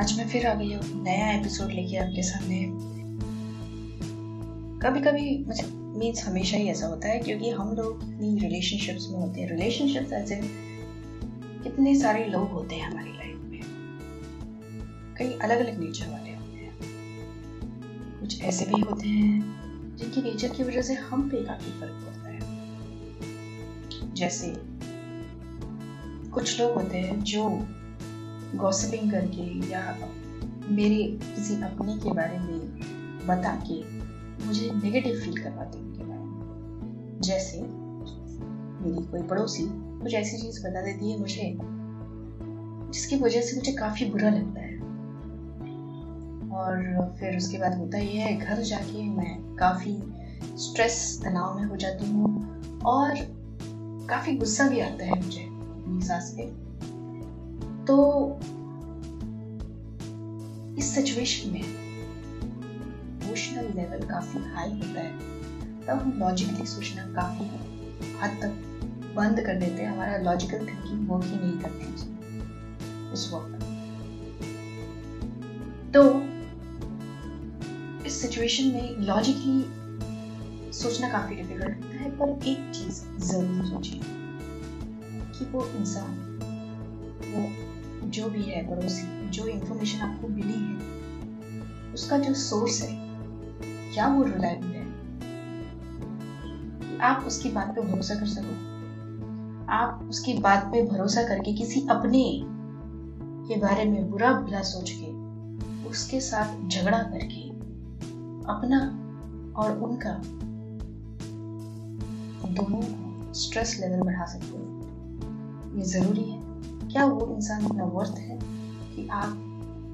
आज मैं फिर आ गई हूँ, नया एपिसोड लेके आपके सामने। कभी कभी मुझे मीन्स हमेशा ही ऐसा होता है, क्योंकि हम लोग अपनी रिलेशनशिप्स में होते हैं। रिलेशनशिप्स ऐसे कितने सारे लोग होते हैं हमारी लाइफ में। कई अलग अलग नेचर वाले होते हैं। कुछ ऐसे भी होते हैं, जिनकी नेचर की वजह से हम पे काफ़ी फ़र्क पड़ता है। जैसे कुछ लोग होते हैं जो गॉसिपिंग करके या मेरे किसी अपने के बारे में बता के मुझे नेगेटिव फील करवाते उनके बारे में। जैसे मेरी कोई पड़ोसी कुछ ऐसी चीज़ बता देती है मुझे, जिसकी वजह से मुझे काफ़ी बुरा लगता है। और फिर उसके बाद होता ये है, घर जाके मैं काफ़ी स्ट्रेस तनाव में हो जाती हूँ और काफ़ी गुस्सा भी आता है मुझे अपनी सास पे। तो इस सिचुएशन में इमोशनल लेवल काफ़ी हाई होता है। तब हम लॉजिकली सोचना काफ़ी हद तक बंद कर देते हैं। हमारा लॉजिकल थिंकिंग वर्क ही नहीं करती उस वक्त तो इस सिचुएशन में लॉजिकली सोचना काफ़ी डिफ़िकल्ट होता है, पर एक चीज़ ज़रूर सोचिए कि वो इंसान वो जो भी है पड़ोसी जो इंफॉर्मेशन आपको मिली है, उसका जो सोर्स है, क्या वो रिलायबल है? आप उसकी बात पे भरोसा कर सको। आप उसकी बात पे भरोसा करके किसी अपने के बारे में बुरा भला सोच के उसके साथ झगड़ा करके अपना और उनका दोनों स्ट्रेस लेवल बढ़ा सकते हो। ये ज़रूरी है। क्या वो इंसान इतना वर्थ है कि आप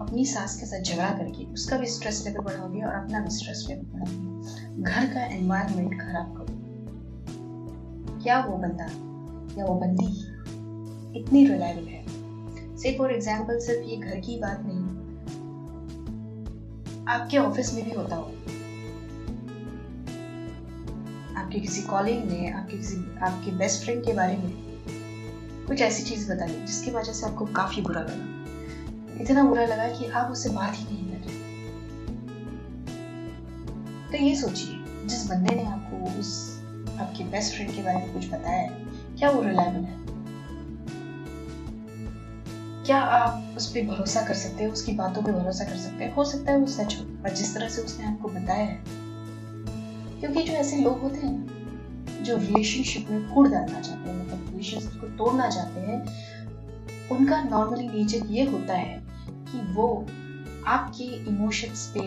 अपनी सास के साथ झगड़ा करके उसका भी स्ट्रेस लेवल बढ़ाओगे और अपना भी स्ट्रेस लेवल बढ़ाओगे? घर का एनवायरनमेंट खराब करो। क्या वो बंदा, या वो बंदी इतनी रिलायबल है? से फॉर एग्ज़ाम्पल सिर्फ़ ये घर की बात नहीं। आपके ऑफ़िस में भी होता हो। आपके किसी कॉलिंग ने, आपके किसी, आपके बेस्ट फ्रेंड के बारे में कुछ ऐसी चीज़ बताई, जिसकी वजह से आपको काफ़ी बुरा लगा। इतना बुरा लगा कि आप उससे बात ही नहीं कर तो ये सोचिए, जिस बंदे ने आपको उस, आपके बेस्ट फ्रेंड के बारे में कुछ बताया है, क्या वो रिलायबल है? क्या आप उस पर भरोसा कर सकते हैं, उसकी बातों पे भरोसा कर सकते हैं? हो सकता है वो सच हो, पर जिस तरह से उसने आपको बताया है, क्योंकि जो ऐसे लोग होते हैं जो रिलेशनशिप में कूड़ डालना चाहते हैं रिलेशनशिप को तोड़ना चाहते हैं, उनका नॉर्मली नेचर ये होता है कि वो आपके इमोशंस पे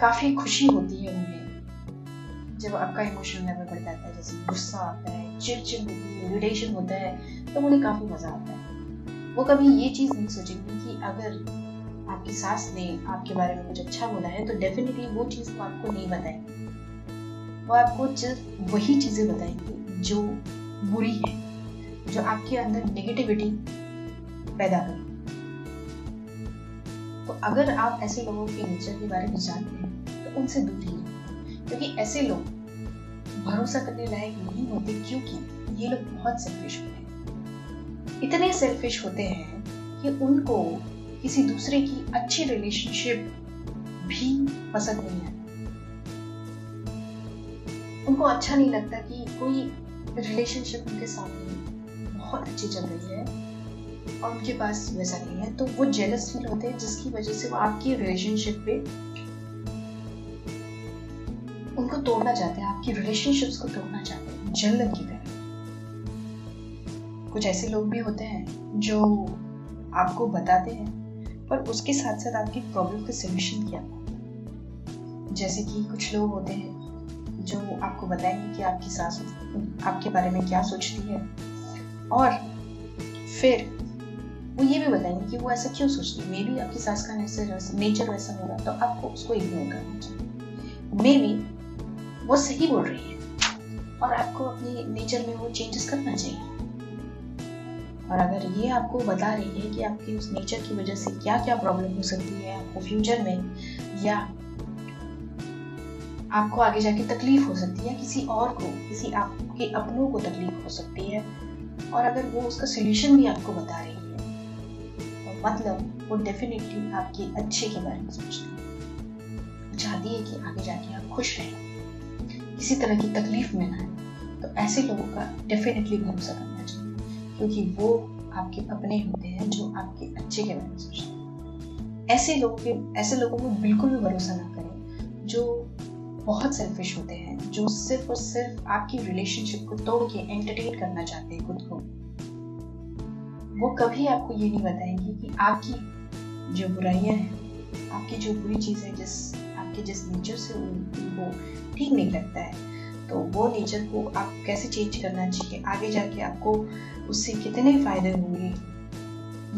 काफ़ी खुशी होती है उन्हें जब आपका इमोशनल लेवल बढ़ जाता है, जैसे गुस्सा आता है, चिड़चिड़ होती है इरिटेशन होता है तो उन्हें काफ़ी मज़ा आता है। वो कभी ये चीज़ नहीं सोचेंगे कि अगर आपकी सास ने आपके बारे में कुछ अच्छा बोला है तो डेफिनेटली वो चीज़ वो आपको नहीं बताएँगे। वो आपको सिर्फ़ वही चीज़ें बताएँगे जो बुरी है, जो आपके अंदर नेगेटिविटी पैदा करे तो अगर आप ऐसे लोगों के नेचर के बारे में जानते हैं तो उनसे दूर ही क्योंकि ऐसे लोग भरोसा करने लायक नहीं होते, क्योंकि ये लोग बहुत सेल्फिश होते हैं। इतने सेल्फिश होते हैं कि उनको किसी दूसरे की अच्छी रिलेशनशिप भी पसंद नहीं आती। उनको अच्छा नहीं लगता कि कोई रिलेशनशिप उनके सामने बहुत अच्छी चल रही है और उनके पास वैसा नहीं है। तो वो जेलस फील होते हैं, जिसकी वजह से वो आपकी रिलेशनशिप पे उनको तोड़ना चाहते हैं, आपकी रिलेशनशिप्स को तोड़ना चाहते हैं जलन की तरह। कुछ ऐसे लोग भी होते हैं जो आपको बताते हैं, पर उसके साथ साथ आपकी प्रॉब्लम का सोल्यूशन क्या जैसे कि कुछ लोग होते हैं जो आपको बताएँगे कि आपकी सास, आपके बारे में क्या सोचती है। और फिर वो ये भी बताएँगे कि वो ऐसा क्यों सोचती है? मे बी आपकी सास का नेचर नेचर वैसा होगा तो आपको उसको इग्नोर करना चाहिए। मे बी वो सही बोल रही है, और आपको अपने नेचर में वो चेंजेस करना चाहिए। और अगर ये आपको बता रही है कि आपकी उस नेचर की वजह से क्या क्या प्रॉब्लम हो सकती है, आपको फ्यूचर में, या आपको आगे जाके तकलीफ़ हो सकती है, किसी और को, किसी आपके अपनों को तकलीफ़ हो सकती है। और अगर वो उसका सोल्यूशन भी आपको बता रही है तो मतलब वो डेफिनेटली आपके अच्छे के बारे में सोचते हैं। चाहती है कि आगे जाके आप खुश रहें। किसी तरह की तकलीफ़ में ना तो ऐसे लोगों का डेफिनेटली भरोसा करना चाहिए, क्योंकि वो आपके अपने होते हैं जो आपके अच्छे के बारे में सोचते हैं। ऐसे लोग के, ऐसे लोगों को बिल्कुल भी भरोसा ना करें, जो बहुत सेल्फिश होते हैं, जो सिर्फ़ और सिर्फ़ आपकी रिलेशनशिप को तोड़ के एंटरटेन करना चाहते हैं खुद को। वो कभी आपको ये नहीं बताएँगे कि आपकी जो बुराइयाँ हैं, आपकी जो बुरी चीज़ है, जिस, आपके जिस नेचर से उनको ठीक नहीं लगता है तो वो नेचर को आप कैसे चेंज करना चाहिए? आगे जाके आपको उससे कितने फ़ायदे होंगे?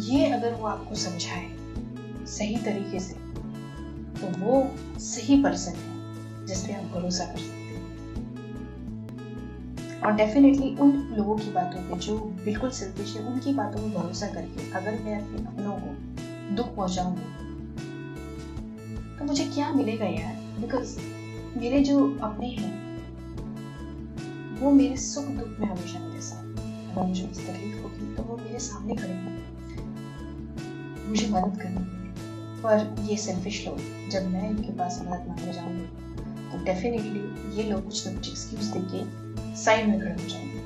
ये अगर वो आपको समझाए सही तरीके से तो वो सही पर्सन है। जिस पे आप भरोसा कर सकते हैं। और डेफिनेटली उन लोगों की बातों पे जो बिल्कुल सेल्फिश है, उनकी बातों में भरोसा करके अगर मैं अपने अपनों को दुख पहुंचाऊँगी तो मुझे क्या मिलेगा यार? बिकॉज़ मेरे जो अपने हैं, वो मेरे सुख दुख में हमेशा मेरे साथ अगर मुझे कुछ तकलीफ़ होगी तो वो मेरे सामने खड़े हैं मुझे मदद करनी पर ये सेल्फिश लोग, जब मैं इनके पास मदद मांगने जाऊँगी तो डेफिनेटली ये लोग कुछ ना कुछ एक्सक्यूज देके साइड में खड़े हो जाएँगे।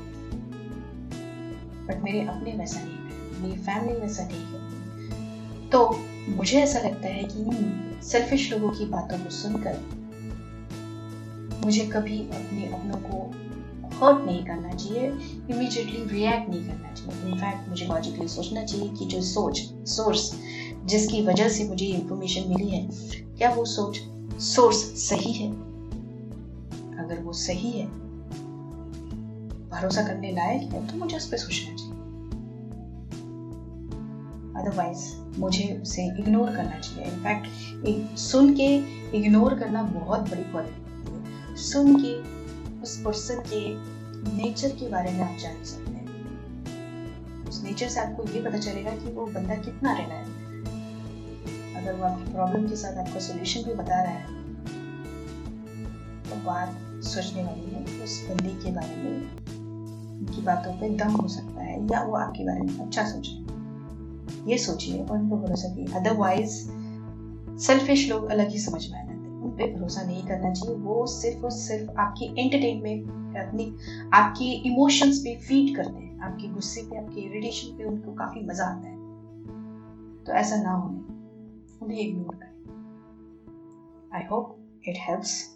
बट मेरे अपने वैसा नहीं है, मेरी फैमिली वैसा नहीं है। तो मुझे ऐसा लगता है कि सेल्फिश लोगों की बातों को सुनकर मुझे कभी अपने अपनों को हर्ट नहीं करना चाहिए इमीडिएटली रिएक्ट नहीं करना चाहिए। इनफैक्ट मुझे लॉजिकली सोचना चाहिए कि जो सोच सोर्स जिसकी वजह से मुझे इंफॉर्मेशन मिली है, क्या वो सोच सोर्स सही है? अगर वो सही है, भरोसा करने लायक है तो मुझे उस पर सोचना चाहिए। अदरवाइज़ मुझे उसे इग्नोर करना चाहिए। इनफैक्ट सुन के इग्नोर करना बहुत बड़ी क्वालिटी है। सुन के, उस पर्सन के नेचर के बारे में आप जान सकते हैं। उस नेचर से आपको ये पता चलेगा कि वो बंदा कितना रहना है। अगर वो आपकी प्रॉब्लम के साथ आपको सोल्यूशन भी बता रहा है तो बात सोचने वाली है उस बंदे के बारे में, उनकी बातों पे दम हो सकता है या वो आपके बारे में अच्छा सोचे। ये सोचिए और उनको भरोसा कीजिए अदरवाइज़ सेल्फिश लोग अलग ही समझ में आए उन पे भरोसा नहीं करना चाहिए। वो सिर्फ़ और सिर्फ़ आपकी एंटरटेनमेंट अपनी, आपकी इमोशंस पे फ़ीड करते हैं। आपके गुस्से पे, आपके इरिटेशन पे उनको काफ़ी मज़ा आता है। तो ऐसा ना होने। उन्हें इग्नोर करें। I hope it helps